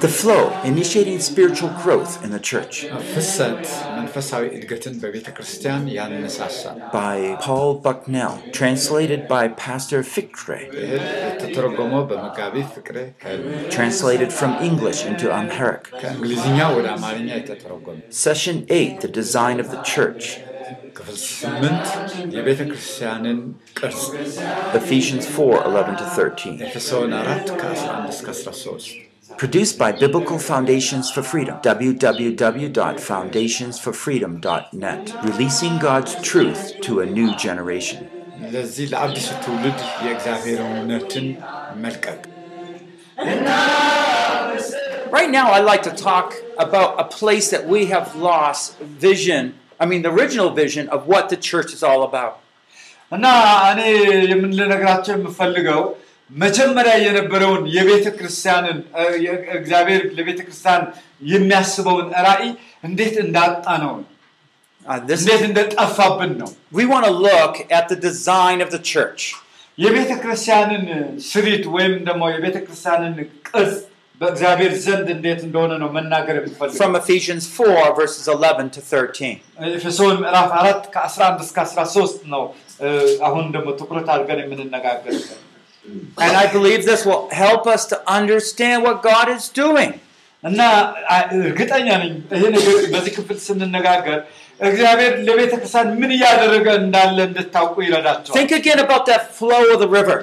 the flow, initiating spiritual growth in the church. By Paul Bucknell, translated by Pastor Fikre. Translated from English into Amharic. Session 8 The Design of the Church. Ephesians 4 11 to 13. ኤፌሶን አራት ከ11 እስከ 13 Produced by Biblical Foundations for Freedom, www.foundationsforfreedom.net, releasing God's truth to a new generation. ለዚህ ለአዲሱ ትውልድ የእግዚአብሔር እውነትን መልቀቅ Right now, I'd like to talk about a place that we have lost vision. I mean, the original vision of what the church is all about. እና እኔ የምን ልነግራቸው የምፈልገው መጀመሪያ የነበረውን የቤተ ክርስቲያንን እግዚአብሔር ለቤተ ክርስቲያን የሚያስበውን ራዕይ እንዴት እንዳጣ ነው Uh, እንዴት እንደጠፋብን ነው we want to look at the design of the church. የቤተ ክርስቲያንን ስሪት ወይም ደግሞ የቤተ ክርስቲያንን ቅርጽ በእግዚአብሔር ዘንድ እንዴት እንደሆነ ነው መናገር የምፈልገው from Ephesians 4, verses 11 to 13. ኤፌሶን ምዕራፍ አራት ከ11 እስከ 13 ነው አሁን ደግሞ ትኩረት አድርገን የምንነጋገርበት And I believe this will help us to understand what God is doing. እና አ- እርግጠኛ ነኝ ይሄ ነገር በዚህ ክፍል ስንነጋገር እግዚአብሔር ለቤተ ክርስቲያን ምን እያደረገ እንዳለ እንድታውቁ ይረዳቸዋል። Think again about that flow of the river.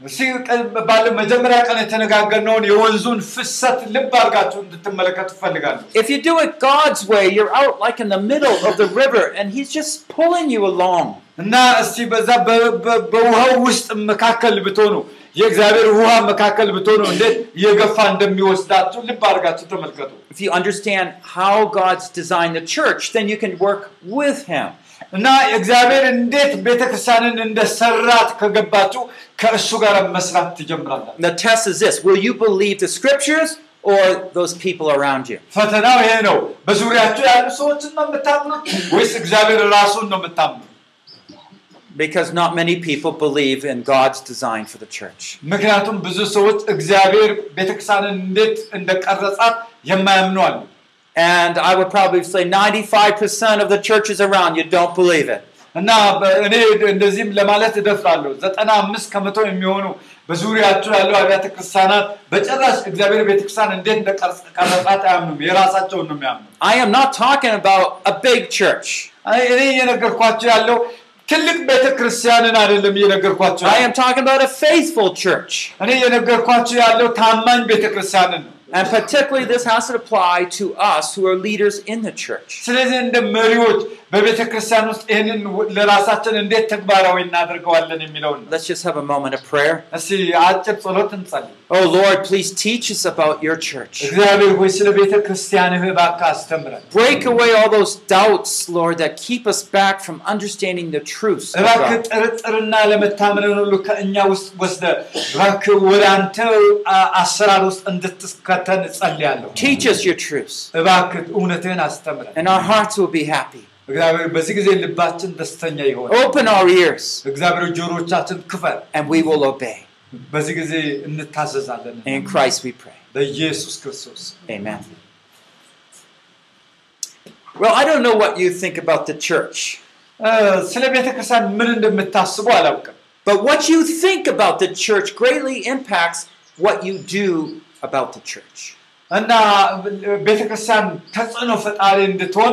እስኪ ቀን- ባለ መጀመሪያ ቀን የተነጋገርነውን የወንዙን ፍሰት ልብ አድርጋችሁ እንድትመለከቱ እፈልጋለሁ። If you do it God's way, you're out like in the middle of the river and He's just pulling you along. እና እስቲ በዛ በ- በ- በውሃው ውስጥ መካከል ብትሆኑ የእግዚአብሔር ውሃ መካከል ብትሆኑ እንዴት እየገፋ እንደሚወስዳችሁ ልብ አድርጋችሁ ተመልከቱ። If you understand how God's designed the church, then you can work with Him. እና እግዚአብሔር እንዴት ቤተክርስቲያንን እንደሰራት ከገባችሁ ከእሱ ጋር መስራት ትጀምራላችሁ። The test is this Will you believe the scriptures or those people around you? ፈተናው ይሄ ነው። በዙሪያችሁ ያሉ ሰዎችን ነው የምታምኑት ወይስ እግዚአብሔር ራሱን ነው የምታምኑት? Because not many people believe in God's design for the church. ምክንያቱም ብዙ ሰዎች እግዚአብሔር ቤተክርስቲያንን እንዴት እንደቀረጻት የማያምኑ አሉ። And I would probably say 95% of the churches around you don't believe it. እና በ- እኔ እንደዚህም ለማለት እደፍራለሁ። ዘጠና አምስት ከመቶ የሚሆኑ በዙሪያችሁ ያሉ አብያተ ክርስቲያናት በጭራሽ እግዚአብሔር ቤተክርስቲያን እንዴት እንደቀረጻት አያምኑም። የራሳቸውን ነው የሚያምኑ። I am not talking about a big church. አይ፣ እኔ እየነገርኳቸው ያለው ትልቅ ቤተክርስቲያንን አይደለም እየነገርኳቸው I ያለው። am talking about a faithful church. እኔ እየነገርኳቸው ያለው ታማኝ ቤተክርስቲያንን ነው። and particularly, this has to apply to us who are leaders in the church. ስለዚህ እንደ መሪዎች በቤተ ክርስቲያን ውስጥ ይህንን ለራሳችን እንዴት ተግባራዊ እናደርገዋለን የሚለውን ነው። Let's just have a moment of prayer. እስቲ አጭር ጸሎት እንጸልይ። Oh Lord, please teach us about your church. እግዚአብሔር ሆይ ስለ ቤተ ክርስቲያንህ እባክህ አስተምረን። Break away all those doubts, Lord, that keep us back from understanding the truths. of እባክህ God. ጥርጥርና ለመታመንን ሁሉ ከእኛ ውስጥ ወስደ እባክህ ወደ አንተ አ- አሰራር ውስጥ እንድትከተን እጸልያለሁ። Teach us your truths, እባክህ እውነትህን አስተምረን። and our hearts will be happy. እግዚአብሔር በዚህ ጊዜ ልባችን ደስተኛ ይሆን። Open our ears, እግዚአብሔር ጆሮቻችን ክፈል። and we will obey. በዚህ ጊዜ እንታዘዛለን። In Christ we pray. በኢየሱስ ክርስቶስ Amen. Well, I don't know what you think about the church, እ፣ ስለ ቤተ ክርስቲያን ምን እንደምታስቡ አላውቅም። but what you think about the church greatly impacts what you do about the church. እና ቤተ ክርስቲያን ተጽዕኖ ፈጣሪ እንድትሆን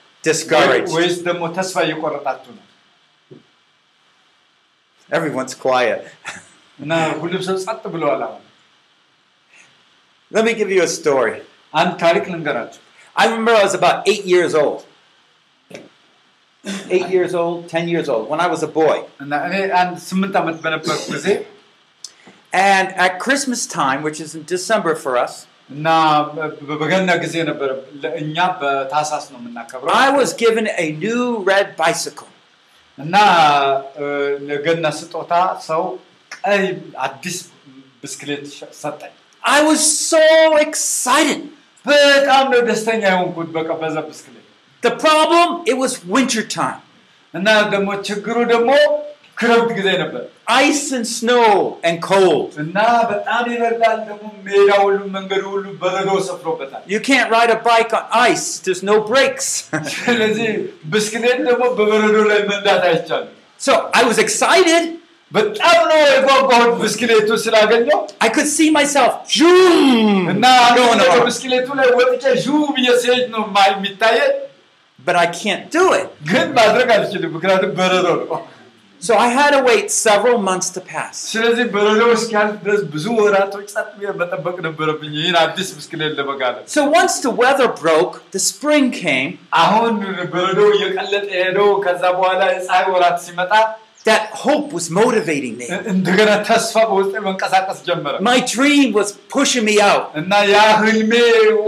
discouraged? ወይስ ደግሞ ተስፋ እየቆረጣችሁ ነው? Everyone's quiet. እና ሁሉም ሰው ጸጥ ብለዋል። አሁን Let me give you a story. አንድ ታሪክ ልንገራችሁ። I remember I was about eight years old. Eight years old, ten years old, when I was a boy. እና እኔ አንድ ስምንት ዓመት በነበርኩ ጊዜ And at Christmas time, which is in December for us, እና በ- በገና ጊዜ ነበረ ለእኛ በታሳስ ነው የምናከብረው I was given a new red bicycle. እና እ፣ ለገና ስጦታ ሰው ቀይ አዲስ ብስክሌት ሸ- ሰጠኝ I was so excited. በጣም ነው ደስተኛ የሆንኩት በቃ በዛ ብስክሌት The problem, it was winter time. እና ደግሞ ችግሩ ደግሞ ክረምት ጊዜ ነበር Ice and snow and cold. እና በጣም ይበርዳል ደግሞ ሜዳ ሁሉ መንገዱ ሁሉ በረዶ ሰፍሮበታል You can't ride a bike on ice. There's no brakes. ስለዚህ ብስክሌት ደግሞ በበረዶ ላይ መንዳት አይቻልም so I was excited. በጣም ነው የጓጓሁት ብስክሌቱ ስላገኘው I could see myself zoom እና going on. ብስክሌቱ ላይ ወጥቼ ዡ ብዬ ሲሄድ ነው ማ- የሚታየኝ But I can't do it. ግን ማድረግ አልችልም ምክንያቱም በረዶ ነው So I had to wait several months to pass. ስለዚህ በረዶ እስኪያልፍ ድረስ ብዙ ወራቶች ጸጥ ብዬ መጠበቅ ነበረብኝ ይህን አዲስ ብስክሌት ለመጋለብ So once the weather broke, the spring came, አሁን በረዶ እየቀለጠ ሄደው ከዛ በኋላ የፀሐይ ወራት ሲመጣ that hope was motivating me. እንደገና ተስፋ በውስጤ መንቀሳቀስ ጀመረ My dream was pushing me out. እና ያ ህልሜ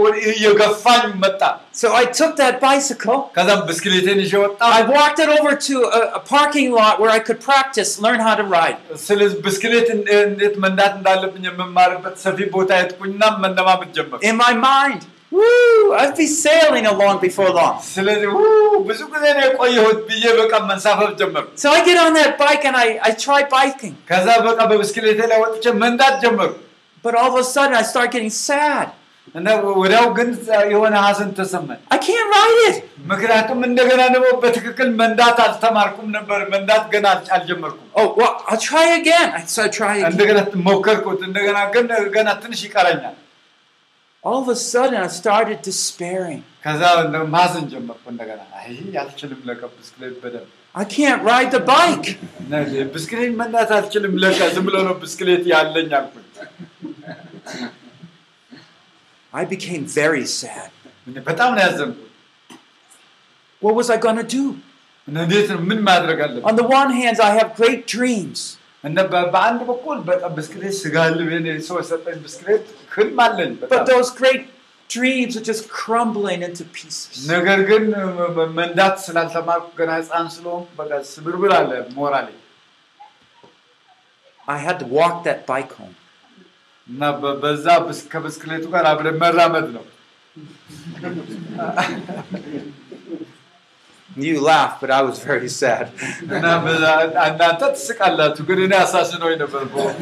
ወ- እየገፋኝ መጣ So I took that bicycle. ከዛም ብስክሌቴን ይዤ ወጣ I walked it over to a, a parking lot where I could practice, learn how to ride. ስለዚህ ብስክሌት እንደ- እንዴት መንዳት እንዳለብኝ የምማርበት ሰፊ ቦታ የትኩኝና መለማመድ ጀመር In my mind, I'd be sailing along before long. ስለዚህ ብዙ ጊዜ ነው የቆየሁት ብዬ በቃ መንሳፈፍ ጀመር So I get on that bike and I, I try biking. ከዛ በቃ በብስክሌቴ ላይ ወጥቼ መንዳት ጀመሩ But all of a sudden I start getting sad. እና ወዲያው ግን የሆነ ሀዘን ተሰማኝ I can't ride it. ምክንያቱም እንደገና ደግሞ በትክክል መንዳት አልተማርኩም ነበር መንዳት ገና አል- አልጀመርኩም Oh, well, I'll try again. I- try again. እንደገና ሞከርኩት እንደገና ግን ገና ትንሽ ይቀረኛል all of a sudden I started despairing. I can't ride the bike. I became very sad. What was I going to do? On the one hand, I have great dreams. እና በ- በአንድ በኩል በጣም ብስክሌት ስጋልብ የኔ ሰው የሰጠኝ ብስክሌት ህልም አለኝ But በጣም those great dreams are just crumbling into pieces. ነገር ግን መ- መ- መንዳት ስላልተማርኩ ገና ህፃን ስለሆንኩ በቃ ስብርብር አለ ሞራሌ I had to walk that bike home. እና በ- በዛ ብስ- ከብስክሌቱ ጋር አብረ መራመድ ነው You laugh, but I was very sad. እና በዛ- እናንተ ትስቃላችሁ ግን እኔ አሳስኖኝ ነበር በወቅቱ።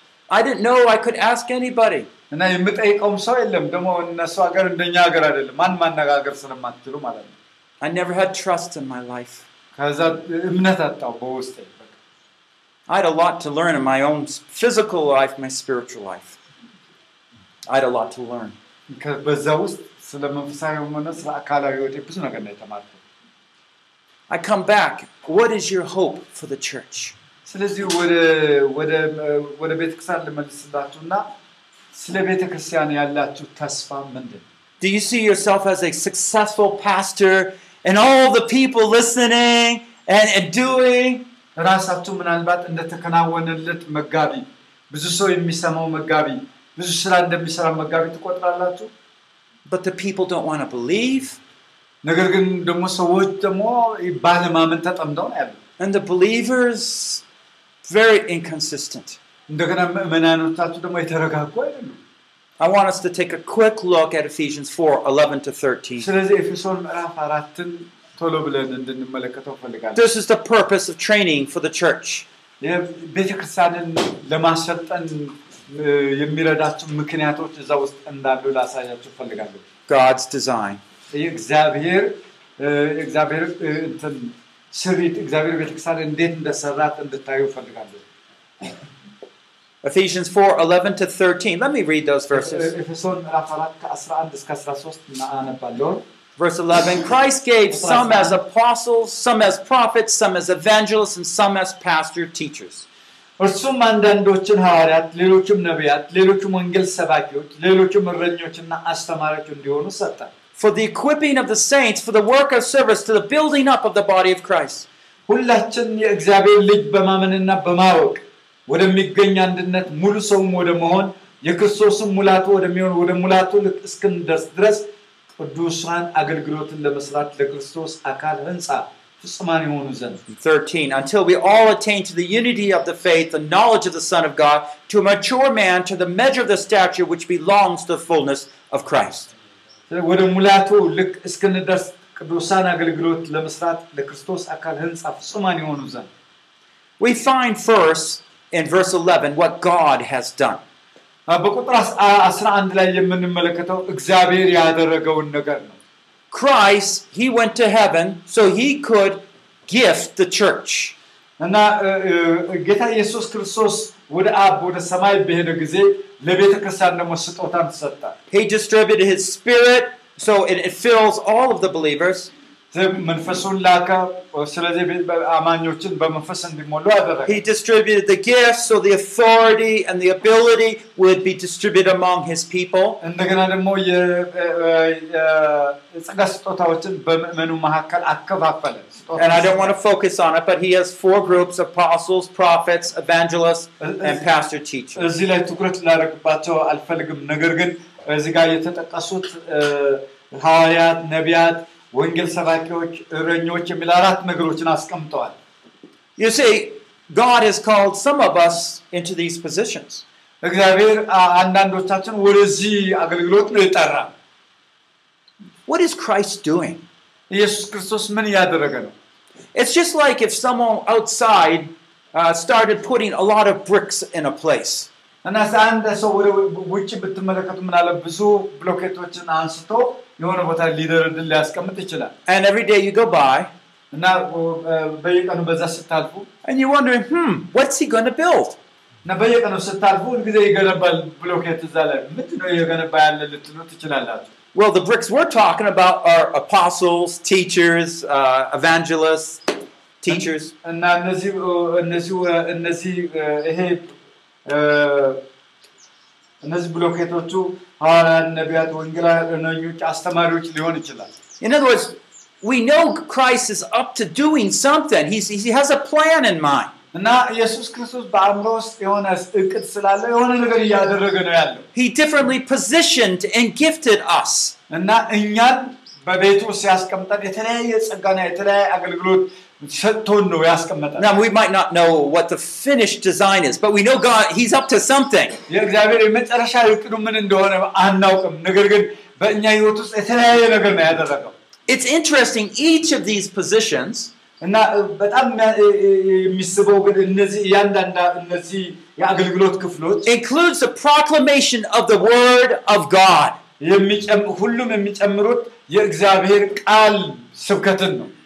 I didn't know I could ask anybody. እና የምጠይቀውም ሰው የለም ደግሞ እነሱ ሀገር እንደኛ ሀገር አይደለም ማን ማነጋገር ስለማትችሉ ማለት ነው I never had trust in my life. ከዛ እምነት አጣው በውስጤ በቃ I had a lot to learn in my own physical life, my spiritual life. I had a lot to learn. ከ- በዛ ውስጥ ስለ መንፈሳዊ ሆነ ስለ አካላዊ ህይወቴ ብዙ ነገር ነው የተማርኩት I come back. What is your hope for the church? ስለዚህ ወደ ወደ ወደ ቤተክርስቲያን ልመልስላችሁና ስለ ቤተክርስቲያን ያላችሁ ተስፋ ምንድን ነው? Do you see yourself as a successful pastor and all the people listening and, and doing? ራሳችሁ ምናልባት እንደተከናወነለት መጋቢ ብዙ ሰው የሚሰማው መጋቢ ብዙ ስራ እንደሚሰራ መጋቢ ትቆጥራላችሁ But the people don't want to believe, ነገር ግን ደግሞ ሰዎች ደግሞ ባለማመን ተጠምደው ነው ያሉ and the believers very inconsistent. እንደገና ምዕመናኖቻችሁ ደግሞ የተረጋጉ አይደሉም I want us to take a quick look at Ephesians 4 11 to 13. ስለዚህ ኤፌሶን ምዕራፍ አራትን ቶሎ ብለን እንድንመለከተው ፈልጋለሁ This is the purpose of training for the church. ቤተክርስቲያንን ለማሰልጠን እ፣ የሚረዳቸው ምክንያቶች እዛ ውስጥ እንዳሉ ላሳያቸው ፈልጋለሁ God's design. የእግዚአብሔር እ፣ የእግዚአብሔር እ፣ እንትን ስሪት እግዚአብሔር ቤተክርስቲያን እንዴት እንደሰራት እንድታዩ ፈልጋለሁ Ephesians 4 11 to 13. Let me read those verses. ኤፌሶን ምዕራፍ 4 ከ11 እስከ 13 አነባለሁ። Verse 11 Christ gave some as apostles, some as prophets, some as evangelists, and some as pastor teachers. እርሱም አንዳንዶችን ሐዋርያት፣ ሌሎችም ነቢያት፣ ሌሎችም ወንጌል ሰባኪዎች፣ ሌሎችም እረኞችና አስተማሪዎች እንዲሆኑ ሰጠ። For the equipping of the saints, for the work of service, to the building up of the body of Christ. ሁላችን የእግዚአብሔር ልጅ በማመንና በማወቅ ወደሚገኝ አንድነት ሙሉ ሰውም ወደ መሆን የክርስቶስም ሙላቱ ወደሚሆን ወደ ሙላቱ ልክ እስክንደርስ ድረስ ቅዱሳን አገልግሎትን ለመስራት ለክርስቶስ አካል ህንፃ ፍጹማን የሆኑ ዘንድ 13 Until we all attain to the unity of the faith, the knowledge of the Son of God, to a mature man, to the measure of the stature which belongs to the fullness of Christ. ወደ ሙላቱ ልክ እስክንደርስ ቅዱሳን አገልግሎት ለመስራት ለክርስቶስ አካል ህንፃ ፍጹማን የሆኑ ዘንድ We find first in verse 11 what God has done. በቁጥር 11 ላይ የምንመለከተው እግዚአብሔር ያደረገውን ነገር ነው። Christ, he went to heaven so he could gift the church. እና እ, እ, ጌታ ኢየሱስ ክርስቶስ ወደ አብ ወደ ሰማይ በሄደ ጊዜ ለቤተ ክርስቲያን ደግሞ ስጦታን ተሰጠ። He distributed his spirit so it, it fills all of the believers. መንፈሱን ላከ። ስለዚህ ቤ- በ- አማኞችን በመንፈስ እንዲሞሉ አደረገ። He distributed the gifts so the authority and the ability would be distributed among his people. እንደገና ደግሞ የ- እ- የ- የጸጋ ስጦታዎችን በምእመኑ መካከል አከፋፈለ። ስጦታ And I don't want to focus on it, but he has four groups apostles, prophets, evangelists, and pastor teachers. እዚህ ላይ ትኩረት ላደርግባቸው አልፈልግም። ነገር ግን እዚህ ጋር የተጠቀሱት እ፣ ሐዋርያት፣ ነቢያት፣ ወንጌል ሰባኪዎች፣ እረኞች የሚል አራት ነገሮችን አስቀምጠዋል። You see, God has called some of us into these positions. እግዚአብሔር አ- አንዳንዶቻችን ወደዚህ አገልግሎት ነው የጠራ። What is Christ doing? ኢየሱስ ክርስቶስ ምን እያደረገ ነው? It's just like if someone outside uh, started putting a lot of bricks in a place. እና አንድ ሰው ወደ ውጭ ብትመለከቱ ምናለ ብዙ ብሎኬቶችን አንስቶ የሆነ ቦታ ሊደረድር ሊያስቀምጥ ይችላል And every day you go by እና እ፣ በየቀኑ በዛ ስታልፉ and you're wondering, hmm, what's he going to build? እና በየቀኑ ስታልፉ ሁልጊዜ ይገነባል ብሎኬት እዛ ላይ ምንድን ነው እየገነባ ያለ ልትሉ ትችላላችሁ። Well, the bricks we're talking about are apostles, teachers, uh, evangelists, teachers. እና እነዚህ እነዚህ እነዚህ ይሄ እ፣ እነዚህ ብሎኬቶቹ ሐዋርያት፣ ነቢያት፣ ወንጌላውያኖች፣ አስተማሪዎች ሊሆን ይችላል። In other words, we know Christ is up to doing something. He's, he has a plan in mind. እና ኢየሱስ ክርስቶስ በአእምሮ ውስጥ የሆነ እቅድ ስላለ የሆነ ነገር እያደረገ ነው ያለው He differently positioned and gifted us. እና እኛን በቤቱ ሲያስቀምጠን የተለያየ ጸጋና የተለያየ አገልግሎት ሰጥቶን ነው ያስቀመጠን። Now, we might not know what the finished design is, but we know God, He's up to something. የእግዚአብሔር የመጨረሻ እቅዱ ምን እንደሆነ አናውቅም። ነገር ግን በእኛ ህይወት ውስጥ የተለያየ ነገር ነው ያደረገው It's interesting, each of these positions እና በጣም የሚያ- የሚስበው ግን እነዚህ እያንዳንዳ እነዚህ የአገልግሎት ክፍሎች includes the proclamation of the Word of God. የሚጨም- ሁሉም የሚጨምሩት የእግዚአብሔር ቃል ስብከትን ነው።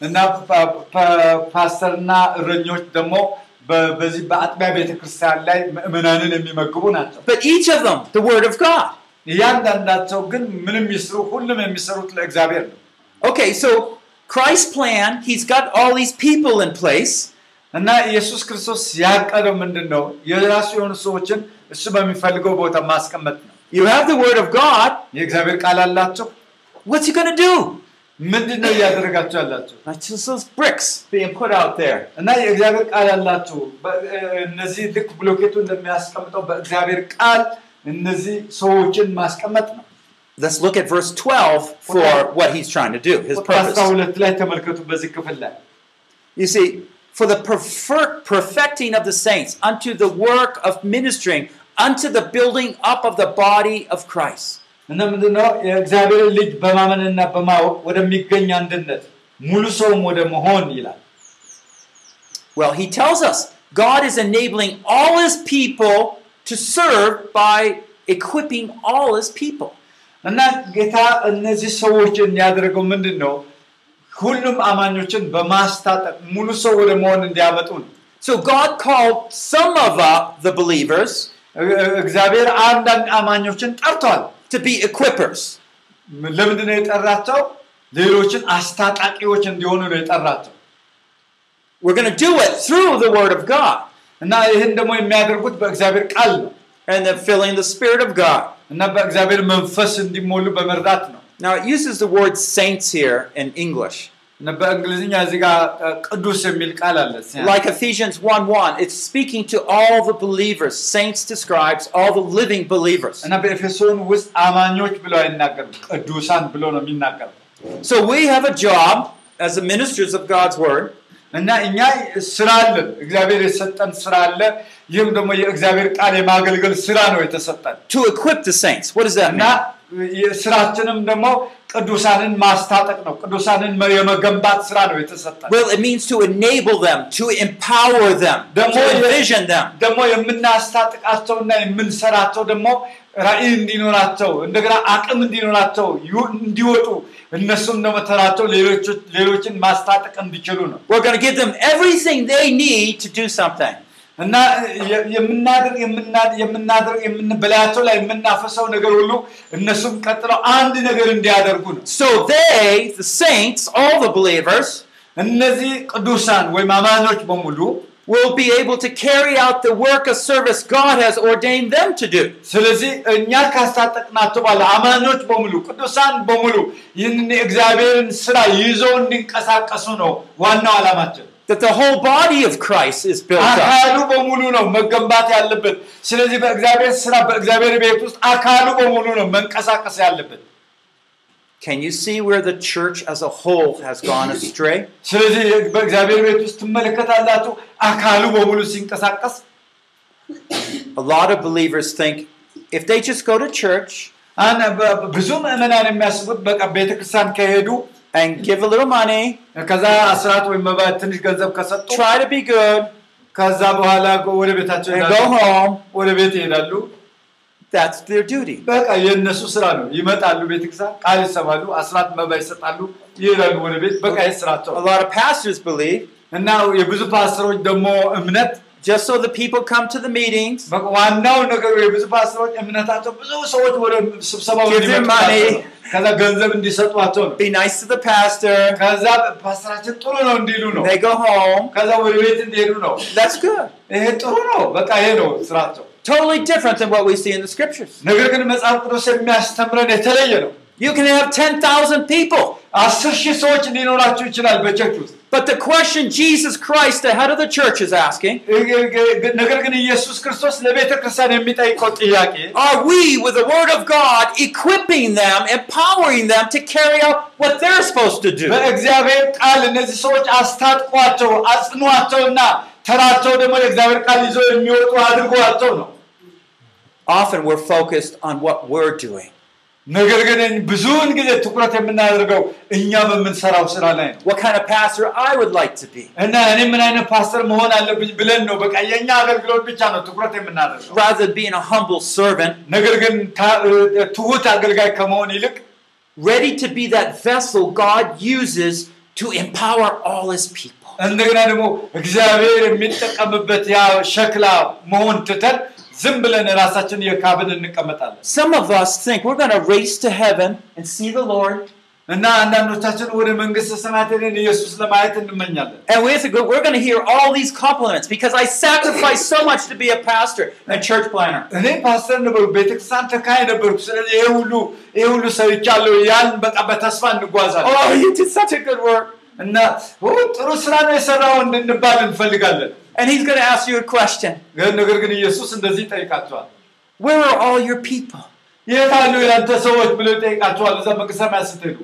እና ፓ- ፓ- ፓስተርና እረኞች ደግሞ በ- በዚህ በአጥቢያ ቤተክርስቲያን ላይ ምእመናንን የሚመግቡ ናቸው። But each of them, the Word of God. እያንዳንዳቸው ግን ምንም ይስሩ ሁሉም የሚሰሩት ለእግዚአብሔር ነው። Okay, so Christ's plan, He's got all these people in place. እና ኢየሱስ ክርስቶስ ያቀደው ምንድን ነው? የራሱ የሆኑ ሰዎችን እሱ በሚፈልገው ቦታ ማስቀመጥ ነው። You have the Word of God. የእግዚአብሔር ቃል አላቸው። What's He going to do? ምንድን ነው እያደረጋቸው ያላቸው? That's just those bricks being put out there. እና የእግዚአብሔር ቃል አላቸው። በ- እነዚህ ልክ ብሎኬቱ እንደሚያስቀምጠው በእግዚአብሔር ቃል እነዚህ ሰዎችን ማስቀመጥ ነው። Let's look at verse 12 for what He's trying to do, His ቁጥር አስራ purpose. ሁለት ላይ ተመልከቱ። በዚህ ክፍል ላይ You see, for the perfer- perfecting of the saints unto the work of ministering unto the building up of the body of Christ. እና ምንድነው የእግዚአብሔርን ልጅ በማመንና በማወቅ ወደሚገኝ አንድነት ሙሉ ሰውም ወደ መሆን ይላል። Well, he tells us God is enabling all his people to serve by equipping all his people. እና ጌታ እነዚህ ሰዎችን ያደረገው ምንድን ነው? ሁሉም አማኞችን በማስታጠቅ ሙሉ ሰው ወደ መሆን እንዲያመጡ ነው። So God called some of uh, the believers እ- እ- እግዚአብሔር አንዳንድ አማኞችን ጠርቷል። to be equippers. ለምንድን ነው የጠራቸው? ሌሎችን አስታጣቂዎች እንዲሆኑ ነው የጠራቸው። We're going to do it through the Word of God እና ይህን ደግሞ የሚያደርጉት በእግዚአብሔር ቃል ነው and then filling the Spirit of God. እና በእግዚአብሔር መንፈስ እንዲሞሉ በመርዳት ነው። Now, it uses the word saints here in English. እና በእንግሊዝኛ እዚህ ጋር እ፣ ቅዱስ የሚል ቃል አለ። Like Ephesians 1 1, it's speaking to all the believers. Saints describes all the living believers. እና በኤፌሶን ውስጥ አማኞች ብለው አይናገርም፣ ቅዱሳን ብሎ ነው የሚናገረው። So we have a job as the ministers of God's Word እና እኛ ስራ አለን፣ እግዚአብሔር የሰጠን ስራ አለ። ይህም ደግሞ የእግዚአብሔር ቃል የማገልገል ስራ ነው የተሰጠን to equip the saints. What does that እና mean? ስራችንም ደግሞ ቅዱሳንን ማስታጠቅ ነው። ቅዱሳንን የመገንባት ስራ ነው የተሰጠን። Well, it means to enable them, to empower them, ደግሞ to envision them. ደግሞ የምናስታጥቃቸውና የምንሰራቸው ደግሞ ራዕይ እንዲኖራቸው እንደገና አቅም እንዲኖራቸው ዩ- እንዲወጡ እነሱም ደግሞ ተራቸው ሌሎች- ሌሎችን ማስታጠቅ እንዲችሉ ነው We're going to give them everything they need to do something. እና የምናደርግ የምና- የምናደርግ ላይ የምናፈሰው ነገር ሁሉ እነሱም ቀጥለው አንድ ነገር እንዲያደርጉ ነው። So they, the saints, all the believers, እነዚህ ቅዱሳን ወይም አማኞች በሙሉ will be able to carry out the work of service God has ordained them to do. ስለዚህ እኛ ካስታጠቅናቸው በኋላ አማኞች በሙሉ ቅዱሳን በሙሉ ይህንን የእግዚአብሔርን ስራ ይዘው እንዲንቀሳቀሱ ነው ዋናው ዓላማችን። That the whole body of Christ is built up. አካሉ በሙሉ ነው መገንባት ያለበት። ስለዚህ በእግዚአብሔር ስራ በእግዚአብሔር ቤት ውስጥ አካሉ በሙሉ ነው መንቀሳቀስ ያለበት። Can you see where the church as a whole has gone astray? ስለዚህ በእግዚአብሔር ቤት ውስጥ ትመለከታላችሁ አካሉ በሙሉ ሲንቀሳቀስ A lot of believers think if they just go to church አነ በ- ብዙ ምዕመናን የሚያስቡት በቃ ቤተክርስቲያን ከሄዱ and give a little money, ከዛ አስራት ወይም መባ ትንሽ ገንዘብ ከሰጡ try to be good, ከዛ በኋላ ወደ ቤታቸው and ይሄዳሉ። go home, ወደ ቤት ይሄዳሉ። that's their duty. በቃ የእነሱ ስራ ነው። ይመጣሉ፣ ቤተክርስቲያን ቃል ይሰማሉ፣ አስራት መባ ይሰጣሉ፣ ይሄዳሉ ወደ ቤት። በቃ ይህ ስራቸው A lot of pastors believe እና የብዙ ፓስተሮች ደግሞ እምነት just so the people come to the meetings, በቃ ዋናው ነገሩ የብዙ ፓስተሮች እምነታቸው ብዙ ሰዎች ወደ ስብሰባው Give them እንዲመጡ money. ነው። ከዛ ገንዘብ እንዲሰጧቸው ነው። be nice to the pastor, ከዛ ፓስተራችን ጥሩ ነው እንዲሉ ነው። they go home. ከዛ ወደ ቤት እንዲሄዱ ነው። That's good. ይሄ ጥሩ ነው። በቃ ይሄ ነው ስራቸው። Totally different than what we see in the scriptures. ነገር ግን መጽሐፍ ቅዱስ የሚያስተምረን የተለየ ነው። You can have 10,000 people, but the question Jesus Christ, the head of the church, is asking Are we, with the Word of God, equipping them, empowering them to carry out what they're supposed to do? Often we're focused on what we're doing. ነገር ግን ብዙውን ጊዜ ትኩረት የምናደርገው እኛ በምንሰራው ስራ ላይ ነው What kind of pastor I would like to be, እና እኔ ምን አይነት ፓስተር መሆን አለብኝ ብለን ነው በቃ የእኛ አገልግሎት ብቻ ነው ትኩረት የምናደርገው። rather than being a humble servant, ነገር ግን ታ- ትሁት አገልጋይ ከመሆን ይልቅ ready to be that vessel God uses to empower all His people. እንደገና ደግሞ እግዚአብሔር የሚጠቀምበት ያ ሸክላ መሆን ትተን ዝም ብለን ራሳችን የካብን እንቀመጣለን። Some of us think we're going to race to heaven and see the lord. እና አንዳንዶቻችን ወደ መንግስተ ሰማያት ኢየሱስ ለማየት እንመኛለን። And we think we're going to hear all these compliments because i sacrificed so much to be a pastor and church planter. እኔ ፓስተር ነበሩ ቤተክርስቲያን ተካይ ነበርኩ። ስለዚህ ይሄ ሁሉ ይሄ ሁሉ ሰርቻለሁ ያን በቃ በተስፋ እንጓዛለን። Oh you did such a good work. እና ጥሩ ስራ ነው የሰራው እንድንባል እንፈልጋለን። and he's going to ask you a question. Where are all your people?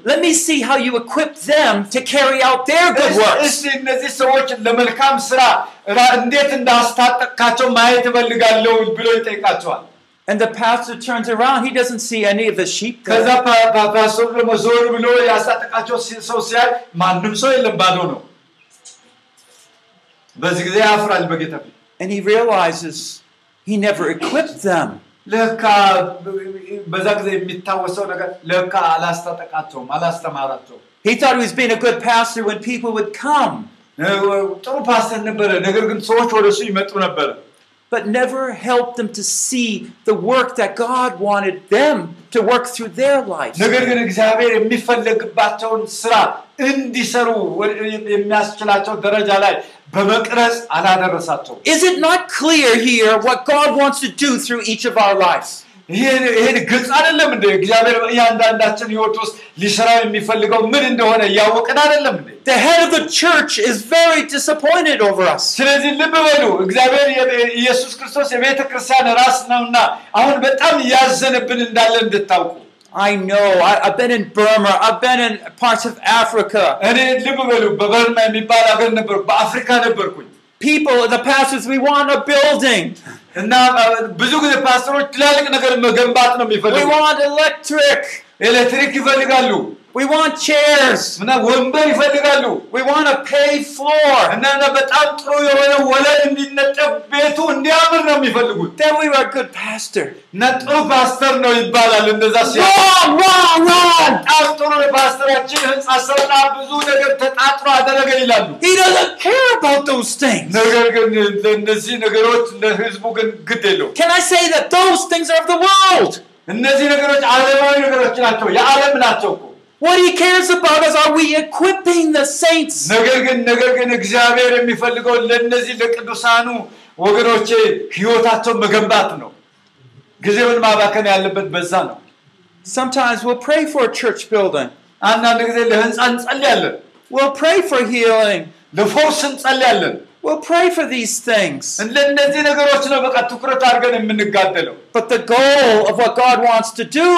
Let me see how you equip them to carry out their good works. And the pastor turns around, he doesn't see any of the sheep. There. And he realizes he never equipped them. He thought he was being a good pastor when people would come ጥሩ ፓስተር ነበረ፣ ነገር ግን ሰዎች ወደ እሱ ይመጡ ነበረ። but never helped them to see the work that God wanted them to work through their lives. ነገር ግን እግዚአብሔር የሚፈለግባቸውን ስራ እንዲሰሩ ወ- የሚያስችላቸው ደረጃ ላይ በመቅረጽ አላደረሳቸውም። Is it not clear here what God wants to do through each of our lives? ይሄን ይሄን ግልጽ አይደለም እንደ እግዚአብሔር እያንዳንዳችን ህይወት ውስጥ ሊሰራ የሚፈልገው ምን እንደሆነ እያወቅን አይደለም እንዴ? The head of the church is very disappointed over us. ስለዚህ ልብ በሉ እግዚአብሔር የ- ኢየሱስ ክርስቶስ የቤተ ክርስቲያን ራስ ነውና አሁን በጣም እያዘነብን እንዳለ እንድታውቁ I know. I, I've been in Burma. I've been in parts of Africa. እኔ ልብ በሉ በበርማ የሚባል ሀገር ነበርኩ፣ በአፍሪካ ነበርኩኝ People, the pastors, we want a building. እና ብዙ ጊዜ ፓስተሮች ትላልቅ ነገር መገንባት ነው የሚፈልጉ. ኤሌክትሪክ ይፈልጋሉ We want chairs. እና ወንበር ይፈልጋሉ We want a paved floor. እና በጣም ጥሩ የሆነ ወለል እንዲነጠፍ ቤቱ እንዲያምር ነው የሚፈልጉት Then we were a good pastor. እና ጥሩ ፓስተር ነው ይባላል እንደዛ ሲያ Wrong, wrong, wrong. በጣም ጥሩ ፓስተራችን ህንፃ ሰራ ብዙ ነገር ተጣጥሮ አደረገ ይላሉ He doesn't care about those things. ነገር ግን እነዚህ ነገሮች ለህዝቡ ግን ግድ የለው Can I say that those things are of the world? እነዚህ ነገሮች ዓለማዊ ነገሮች ናቸው የዓለም ናቸው እኮ What he cares about is are we equipping the saints? ነገር ግን ነገር ግን እግዚአብሔር የሚፈልገው ለእነዚህ ለቅዱሳኑ ወገኖቼ ህይወታቸው መገንባት ነው ጊዜውን ማባከን ያለበት በዛ ነው Sometimes we'll pray for a church building. አንዳንድ ጊዜ ለህንፃ እንጸልያለን We'll pray for healing. ለፎርስ እንጸልያለን We'll pray for these things. ለእነዚህ ነገሮች ነው በቃ ትኩረት አድርገን የምንጋደለው But the goal of what God wants to do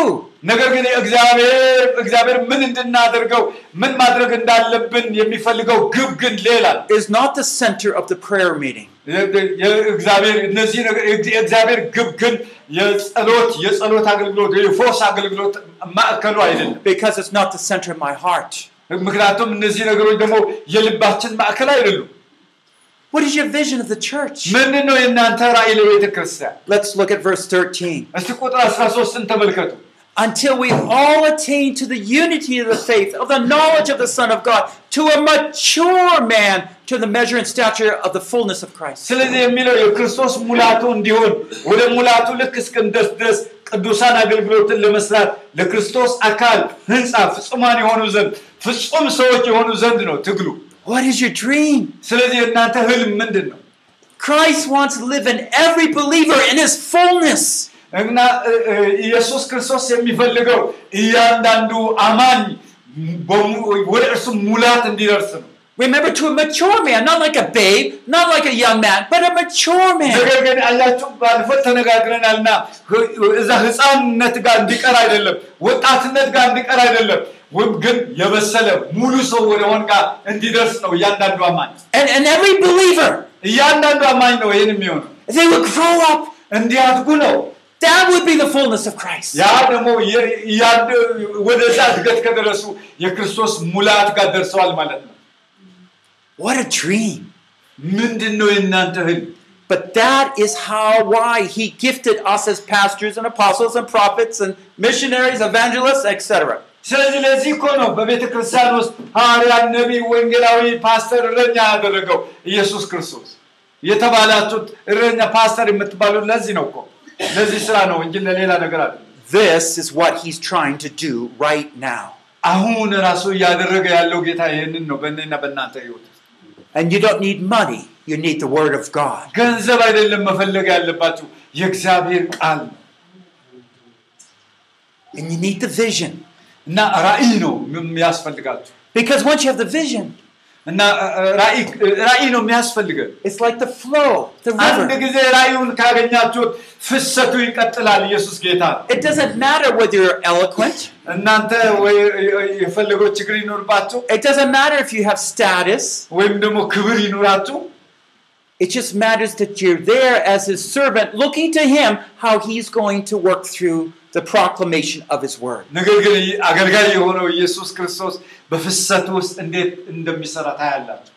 ነገር ግን እግዚአብሔር እግዚአብሔር ምን እንድናደርገው ምን ማድረግ እንዳለብን የሚፈልገው ግብ ግን ሌላ ነው። is not the center of the prayer meeting. የ- የእግዚአብሔር እነዚህ ነገር የእግዚአብሔር ግብ ግን የጸሎት የጸሎት አገልግሎት የፎርስ አገልግሎት ማዕከሉ አይደለም። because it's not the center of my heart. ምክንያቱም እነዚህ ነገሮች ደግሞ የልባችን ማዕከል አይደሉም። What is your vision of the church? ምንድን ነው የእናንተ ራእይ ለቤተ ክርስቲያን? Let's look at verse 13. እስቲ ቁጥር 13ን ተመልከቱ። Until we all attain to the unity of the faith, of the knowledge of the Son of God, to a mature man, to the measure and stature of the fullness of Christ. ስለዚህ የሚለው የክርስቶስ ሙላቱ እንዲሆን ወደ ሙላቱ ልክ እስክንደርስ ድረስ ቅዱሳን አገልግሎትን ለመስራት ለክርስቶስ አካል ህንፃ ፍጹማን የሆኑ ዘንድ ፍጹም ሰዎች የሆኑ ዘንድ ነው ትግሉ። What is your dream? ስለዚህ የእናንተ ህልም ምንድን ነው? Christ wants to live in every believer in his fullness. እና እ, እ, ኢየሱስ ክርስቶስ የሚፈልገው እያንዳንዱ አማኝ በሙ- ወደ እርሱ ሙላት እንዲደርስ ነው። Remember, to a mature man, not like a babe, not like a young man, but a mature man. ነገር ግን አያችሁ ባለፈው ተነጋግረናልና ህ- እዛ ህፃንነት ጋር እንዲቀር አይደለም፣ ወጣትነት ጋር እንዲቀር አይደለም፣ ወይም ግን የበሰለ ሙሉ ሰው ወደሆን ጋር እንዲደርስ ነው እያንዳንዱ አማኝ And, and every believer, እያንዳንዱ አማኝ ነው ይህን የሚሆነው they would grow up. እንዲያድጉ ነው። That would be the fullness of Christ. ያ ደግሞ የ- እያደ- ወደዛ እድገት ከደረሱ የክርስቶስ ሙላት ጋር ደርሰዋል ማለት ነው። What a dream. ምንድን ነው የእናንተ ህልም? But that is how, why he gifted us as pastors and apostles and prophets and missionaries, evangelists, etc. ስለዚህ ለዚህ እኮ ነው በቤተ ክርስቲያን ውስጥ ሐዋርያ፣ ነቢይ፣ ወንጌላዊ፣ ፓስተር፣ እረኛ ያደረገው ኢየሱስ ክርስቶስ የተባላችሁት እረኛ ፓስተር የምትባሉት ለዚህ ነው እኮ ለዚህ ስራ ነው እንጂ ለሌላ ነገር አለ። This is what he's trying to do right now. አሁን ራሱ እያደረገ ያለው ጌታ ይህንን ነው በእኔና በእናንተ ህይወት። And you don't need money, you need the Word of God. ገንዘብ አይደለም መፈለግ ያለባችሁ የእግዚአብሔር ቃል ነው And you need the vision. እና ራእይ ነው የሚያስፈልጋችሁ። Because once you have the vision, እና እ፣ እ፣ ራእይ እ፣ ራእይ ነው የሚያስፈልገን። It's like the flow, the አንድ river. ጊዜ ራእዩን ካገኛችሁት ፍሰቱ ይቀጥላል። ኢየሱስ ጌታ ነው። It doesn't matter whether you're eloquent. እናንተ ወይ የፈለገው ችግር ይኖርባችሁ It doesn't matter if you have status. ወይም ደግሞ ክብር ይኖራችሁ It just matters that you're there as his servant, looking to him how he's going to work through the proclamation of his word. ነገር ግን አገልጋይ የሆነው ኢየሱስ ክርስቶስ በፍሰት ውስጥ እንዴት እንደሚሰራ ታያላችሁ።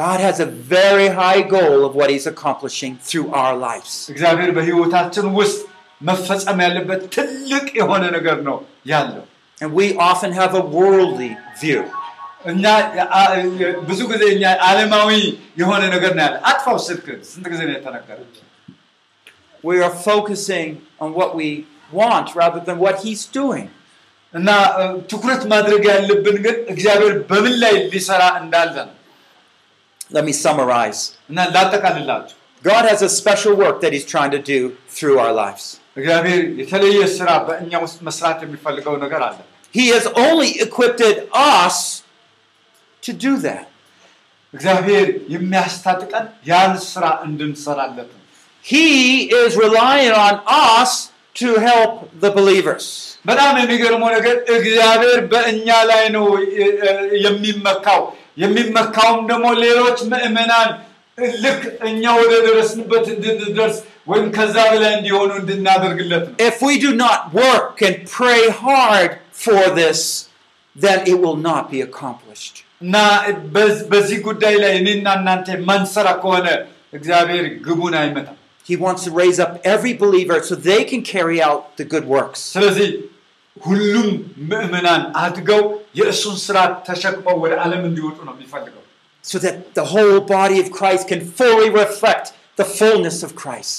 God has a very high goal of what he's accomplishing through our lives. እግዚአብሔር በሕይወታችን ውስጥ መፈጸም ያለበት ትልቅ የሆነ ነገር ነው ያለው። And we often have a worldly view. እኛ አ- ብዙ ጊዜ እኛ ዓለማዊ የሆነ ነገር ነው ያለ። አጥፋው ስልክን ስንት ጊዜ ነው የተነገረ? We are focusing on what we want rather than what he's doing. እና እ፣ ትኩረት ማድረግ ያለብን ግን እግዚአብሔር በምን ላይ ሊሰራ እንዳለ ነው። Let me summarize. እና ላጠቃልላችሁ God has a special work that he's trying to do through our lives. እግዚአብሔር የተለየ ስራ በእኛ ውስጥ መስራት የሚፈልገው ነገር አለ። He has only equipped us to do that. እግዚአብሔር የሚያስታጥቀን ያን ስራ እንድንሰራለት ነው። He is relying on us to help the believers. በጣም የሚገርመው ነገር እግዚአብሔር በእኛ ላይ ነው እ፣ እ፣ የሚመካው። የሚመካውም ደግሞ ሌሎች ምዕመናን ልክ እኛ ወደ ደረስንበት እንድንደርስ ወይም ከዛ በላይ እንዲሆኑ እንድናደርግለት ነው። If we do not work and pray hard for this, then it will not be accomplished. እና በዝ- በዚህ ጉዳይ ላይ እኔና እናንተ ማንሰራ ከሆነ እግዚአብሔር ግቡን አይመታም። He wants to raise up every believer so they can carry out the good works. ስለዚህ ሁሉም ምዕመናን አድገው የእሱን ስራ ተሸክመው ወደ ዓለም እንዲወጡ ነው የሚፈልገው። So that the whole body of Christ can fully reflect the fullness of Christ.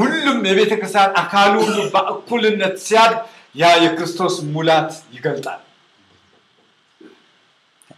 ሁሉም የቤተ ክርስቲያን አካሉ ሁሉ በእኩልነት ሲያድግ ያ የክርስቶስ ሙላት ይገልጣል።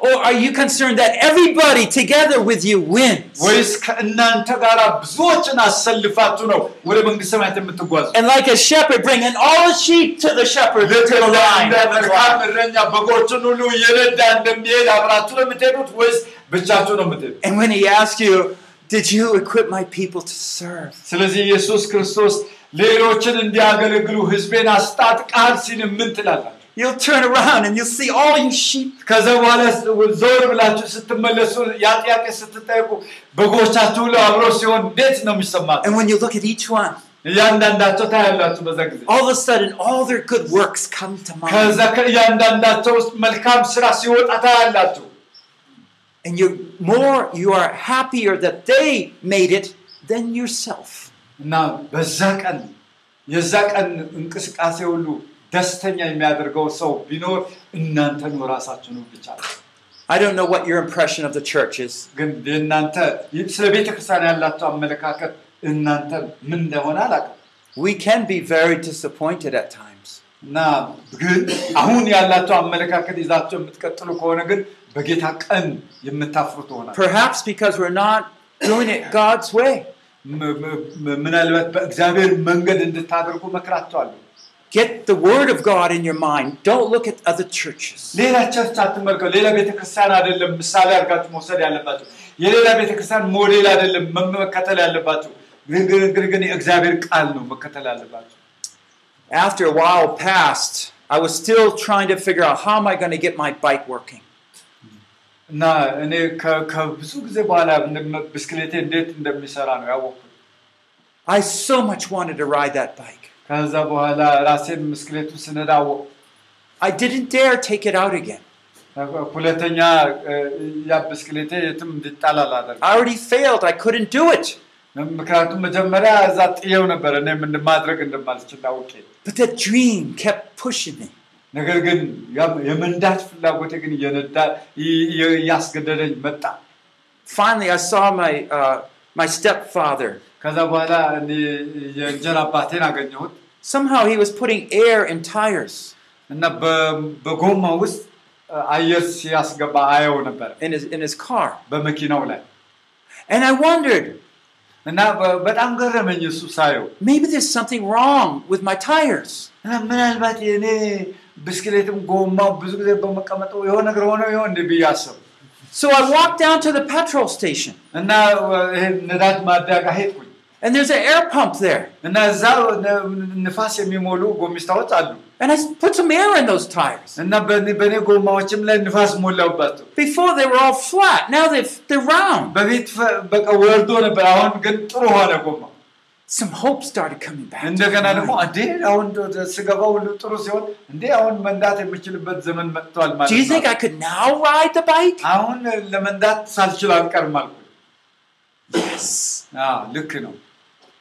Or are you concerned that everybody together with you wins? ወይስ ከእናንተ ጋር ብዙዎችን አሰልፋችሁ ነው ወደ መንግስት ሰማያት የምትጓዙ? And like a shepherd bringing all the sheep to the shepherd to ልክ the እንደ line. እንደ መልካም እረኛ በጎችን ሁሉ እየነዳ እንደሚሄድ አብራችሁ ነው የምትሄዱት ወይስ ብቻችሁ ነው የምትሄዱት? And when he asks you, did you equip my people to serve? ስለዚህ ኢየሱስ ክርስቶስ ሌሎችን እንዲያገለግሉ ህዝቤን አስታጥቃል ሲል ምን ትላላችሁ? You'll turn around and you'll see all you sheep. ከዛ በኋላ ዞር ብላችሁ ስትመለሱ ያ ጥያቄ ስትጠይቁ በጎቻችሁ ሁሉ አብሮ ሲሆን እንዴት ነው የሚሰማት? And when you look at each one, እያንዳንዳቸው ታያላችሁ በዛ ጊዜ all of a sudden all their good works come to ከዛ mind. ከእያንዳንዳቸው ውስጥ መልካም ስራ ሲወጣ ታያላችሁ። And you're more you are happier that they made it than yourself. እና በዛ ቀን የዛ ቀን እንቅስቃሴ ሁሉ ደስተኛ የሚያደርገው ሰው ቢኖር እናንተን ራሳችሁን ብቻ ነው። I don't know what your impression of the church is, ግን የእናንተ ስለ ቤተ ክርስቲያን ያላቸው አመለካከት እናንተ ምን እንደሆነ አላውቅም we can be very disappointed at times. እና ግን አሁን ያላቸው አመለካከት ይዛቸው የምትቀጥሉ ከሆነ ግን በጌታ ቀን የምታፍሩ ትሆናል። Perhaps because we're not doing it God's way. ም- ም- ምናልባት በእግዚአብሔር መንገድ እንድታደርጉ መክራቸዋለሁ። Get the word of God in your mind. Don't look at other churches. ሌላ ቸርች አትመልከው። ሌላ ቤተክርስቲያን አይደለም ምሳሌ አድርጋችሁ መውሰድ ያለባቸው። የሌላ ቤተክርስቲያን ሞዴል አይደለም መከተል ያለባቸው። ግን ግን ግን ግን የእግዚአብሔር ቃል ነው መከተል ያለባቸው። After a while passed, I was still trying to figure out how am I going to get my bike working. እና እኔ ከ- ከብዙ ጊዜ በኋላ እንደም- ብስክሌቴ እንዴት እንደሚሰራ ነው ያወቅኩት። I so much wanted to ride that bike. ከዛ በኋላ ራሴን ብስክሌቱ ስነዳ አወቅኩ። I didn't dare take it out again. ሁለተኛ እ፣ ያ ብስክሌቴ የትም እንዲጣል አላደርግም። I already failed. I couldn't do it. ምክንያቱም መጀመሪያ እዛ ጥየው ነበረ እኔ ምን ማድረግ እንደማልችል አውቄ። But that dream kept pushing me. ነገር ግን ያ- የመንዳት ፍላጎቴ ግን እየነዳ ይ- ይ- እያስገደደኝ መጣ። Finally, I saw my, uh, my stepfather. ከዛ በኋላ እኔ የእንጀራ አባቴን አገኘሁት Somehow he was putting air in tires እና በ- በጎማ ውስጥ አየር ሲያስገባ አየው ነበር in his, in his car. በመኪናው ላይ And I wondered, እና በ- በጣም ገረመኝ እሱ ሳየው maybe there's something wrong with my tires. እና ምናልባት የእኔ ብስክሌትም ጎማው ብዙ ጊዜ በመቀመጡ የሆነ ነገር ሆነ ይሆን እንደ ብዬ አሰብኩ። So I walked down to the petrol station, እና ይሄ ነዳጅ ማደያ ጋር ሄድኩኝ and there's an air pump there. እና እዛ ነ- ንፋስ የሚሞሉ ጎሚስታዎች አሉ And I s- put some air in those tires. እና በእኔ በእኔ ጎማዎችም ላይ ንፋስ ሞላውባቸው። Before they were all flat, now they've, they're round. በፊት ፈ- በቃ ወርዶ ነበር፣ አሁን ግን ጥሩ ሆነ ጎማ። Some hope started coming back. to እንደገና my ደግሞ mind. እንዴ አሁን ወደ ስገባ ሁሉ ጥሩ ሲሆን እንዴ አሁን መንዳት የምችልበት ዘመን መጥቷል ማለት Do you think ነው። I could now ride the bike? አሁን ለመንዳት ሳልችል አልቀርም አልኩኝ። Yes. አዎ ልክ ነው።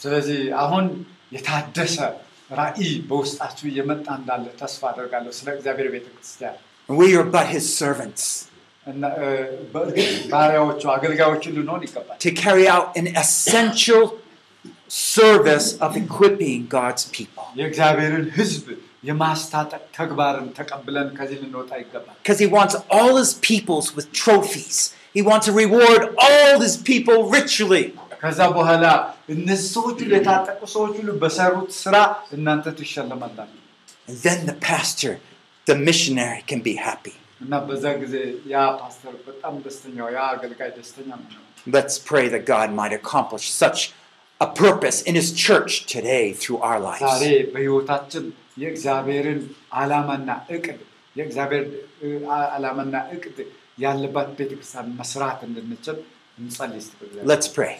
ስለዚህ አሁን የታደሰ ራዕይ በውስጣችሁ እየመጣ እንዳለ ተስፋ አደርጋለሁ ስለ እግዚአብሔር ቤተ ክርስቲያን And we are but his servants እና እ፣ በእርግጥ ባሪያዎቹ አገልጋዮቹ ልንሆን ይገባል። to carry out an essential service of equipping God's people. የእግዚአብሔርን ሕዝብ የማስታጠቅ ተግባርን ተቀብለን ከዚህ ልንወጣ ይገባል። Because he wants all his peoples with trophies. He wants to reward all his people richly. ከዛ በኋላ እነዚህ ሰዎች ሁሉ የታጠቁ ሰዎች ሁሉ በሰሩት ስራ እናንተ ትሸለማላችሁ And then the pastor, the missionary, can be happy. እና በዛ ጊዜ ያ ፓስተር በጣም ደስተኛው ያ አገልጋይ ደስተኛ ነው። Let's pray that God might accomplish such a purpose in his church today through our lives. የእግዚአብሔር ዓላማና እቅድ ያለባት ቤተክርስቲያን መስራት እንድንችል Let's pray.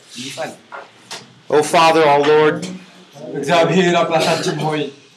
O oh, Father, our Lord.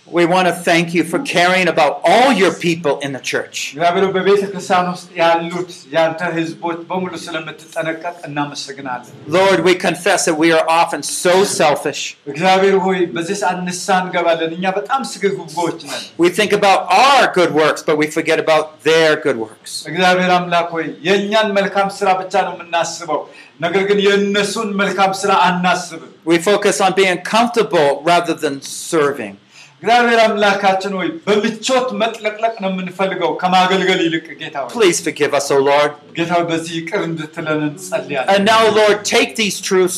we want to thank you for caring about all your people in the church. እግዚአብሔር በቤተ ክርስቲያን ውስጥ ያሉት ያንተ ህዝቦች በሙሉ ስለምትጠነቀቅ እናመሰግናለን። Lord, we confess that we are often so selfish. እግዚአብሔር ሆይ በዚህ ሰዓት ንስሐ እንገባለን። እኛ በጣም ስግብግቦች ነን። We think about our good works, but we forget about their good works. እግዚአብሔር አምላክ ሆይ የእኛን መልካም ስራ ብቻ ነው የምናስበው፣ ነገር ግን የእነሱን መልካም ስራ አናስብም። We focus on being comfortable rather than serving. እግዚአብሔር አምላካችን ሆይ በምቾት መጥለቅለቅ ነው የምንፈልገው ከማገልገል ይልቅ ጌታ ሆይ Please forgive us, O Lord. ጌታ ሆይ በዚህ ይቅር እንድትለን እንጸልያለን። And now, Lord, take these truths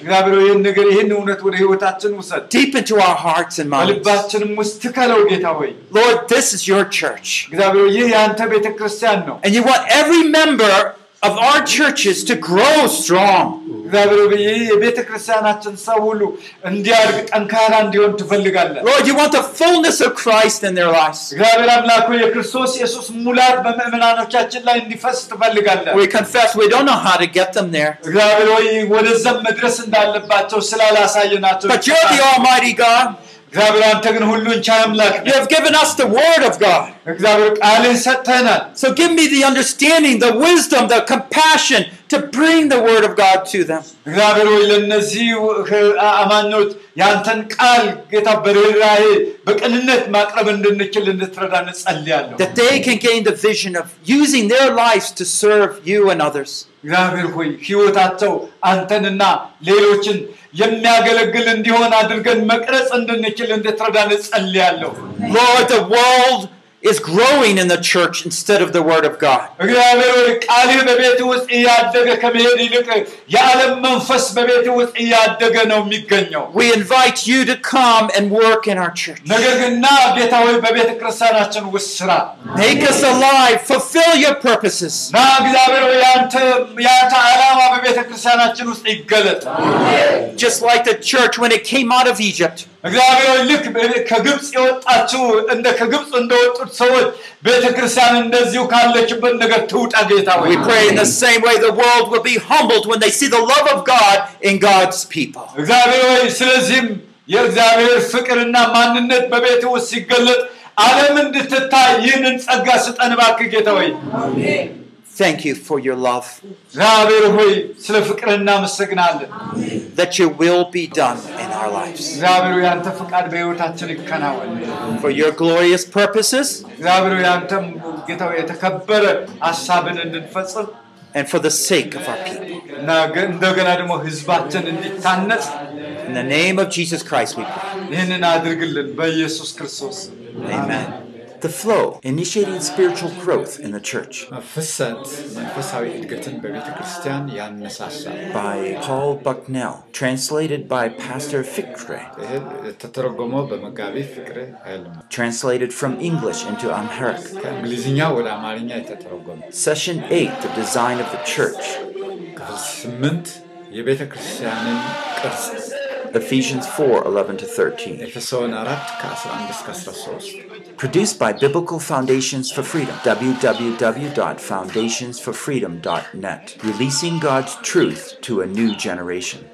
እግዚአብሔር ሆይ ይህን ነገር ይህን እውነት ወደ ህይወታችን ውሰድ፣ deep into our hearts and minds. በልባችንም ውስጥ ትከለው ጌታ ሆይ Lord, this is your church. እግዚአብሔር ሆይ ይህ የአንተ ቤተ ክርስቲያን ነው። And you want every member of our churches to grow strong. Lord, you want the fullness of Christ in their lives. We confess we don't know how to get them there. But you're the Almighty God. እግዚአብሔር አንተ ግን ሁሉን ቻይ አምላክ You ነህ። have given us the Word of God. እግዚአብሔር ቃልን ሰጥተናል። So give me the understanding, the wisdom, the compassion to bring the Word of God to them. እግዚአብሔር ሆይ ለእነዚህ አማኞች የአንተን ቃል ጌታ በርኅራኄ በቅንነት ማቅረብ እንድንችል እንድትረዳ እንጸልያለሁ። That they can gain the vision of using their lives to serve you and others. እግዚአብሔር ሆይ ሕይወታቸው አንተንና ሌሎችን የሚያገለግል እንዲሆን አድርገን መቅረጽ እንድንችል እንድትረዳ እንጸልያለሁ። Lord, the world is growing in the church instead of the Word of God. We invite you to come and work in our church. Make us alive, fulfill your purposes. Just like the church when it came out of Egypt. እግዚአብሔር ሆይ ልክ በ- ከግብፅ የወጣችው እንደ ከግብፅ እንደወጡት ሰዎች ቤተ ክርስቲያን እንደዚሁ ካለችበት ነገር ትውጣ ጌታ ሆይ We pray in the same way the world will be humbled when they see the love of God in God's people. እግዚአብሔር ሆይ ስለዚህም የእግዚአብሔር ፍቅርና ማንነት በቤት ውስጥ ሲገለጥ ዓለም እንድትታይ ይህንን ጸጋ ስጠን እባክህ ጌታ ሆይ Thank you for your love, እግዚአብሔር ሆይ ስለ ፍቅር እናመሰግናለን that your will be done in our lives. For your glorious purposes. And for the sake of our people. In the name of Jesus Christ, we pray. Amen the flow, initiating spiritual growth in the church. By Paul Bucknell, translated by Pastor Fikre. Translated from English into Amharic. Session 8 The Design of the Church. Ephesians 4 11 to 13. Produced by Biblical Foundations for Freedom, www.foundationsforfreedom.net. Releasing God's truth to a new generation.